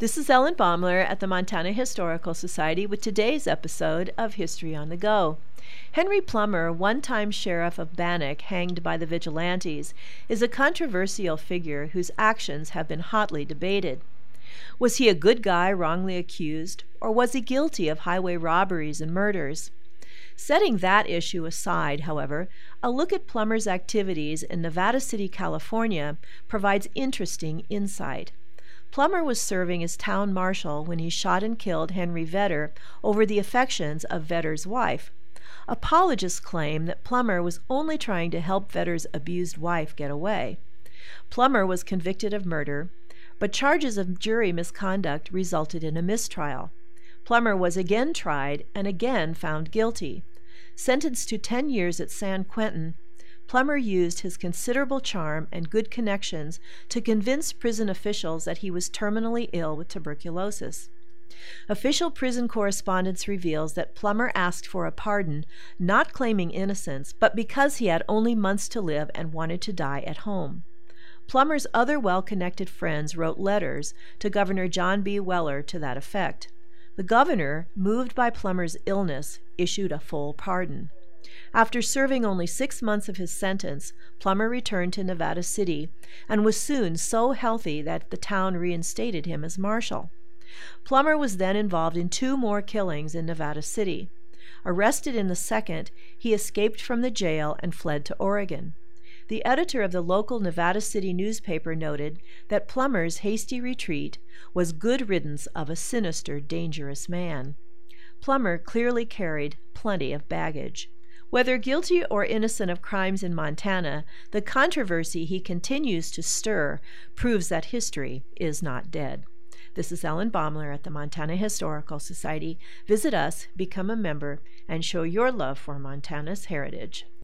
This is Ellen Baumler at the Montana Historical Society with today's episode of History on the Go. Henry Plummer, one time sheriff of Bannack, hanged by the vigilantes, is a controversial figure whose actions have been hotly debated. Was he a good guy wrongly accused, or was he guilty of highway robberies and murders? Setting that issue aside, however, a look at Plummer's activities in Nevada City, California provides interesting insight. Plummer was serving as town marshal when he shot and killed Henry Vetter over the affections of Vetter's wife. Apologists claim that Plummer was only trying to help Vetter's abused wife get away. Plummer was convicted of murder, but charges of jury misconduct resulted in a mistrial. Plummer was again tried and again found guilty. Sentenced to 10 years at San Quentin, Plummer used his considerable charm and good connections to convince prison officials that he was terminally ill with tuberculosis. Official prison correspondence reveals that Plummer asked for a pardon, not claiming innocence, but because he had only months to live and wanted to die at home. Plummer's other well connected friends wrote letters to Governor John B. Weller to that effect. The governor, moved by Plummer's illness, issued a full pardon. After serving only six months of his sentence, Plummer returned to Nevada City and was soon so healthy that the town reinstated him as marshal. Plummer was then involved in two more killings in Nevada City. Arrested in the second, he escaped from the jail and fled to Oregon. The editor of the local Nevada City newspaper noted that Plummer's hasty retreat was good riddance of a sinister, dangerous man. Plummer clearly carried plenty of baggage. Whether guilty or innocent of crimes in Montana, the controversy he continues to stir proves that history is not dead. This is Ellen Baumler at the Montana Historical Society. Visit us, become a member, and show your love for Montana's heritage.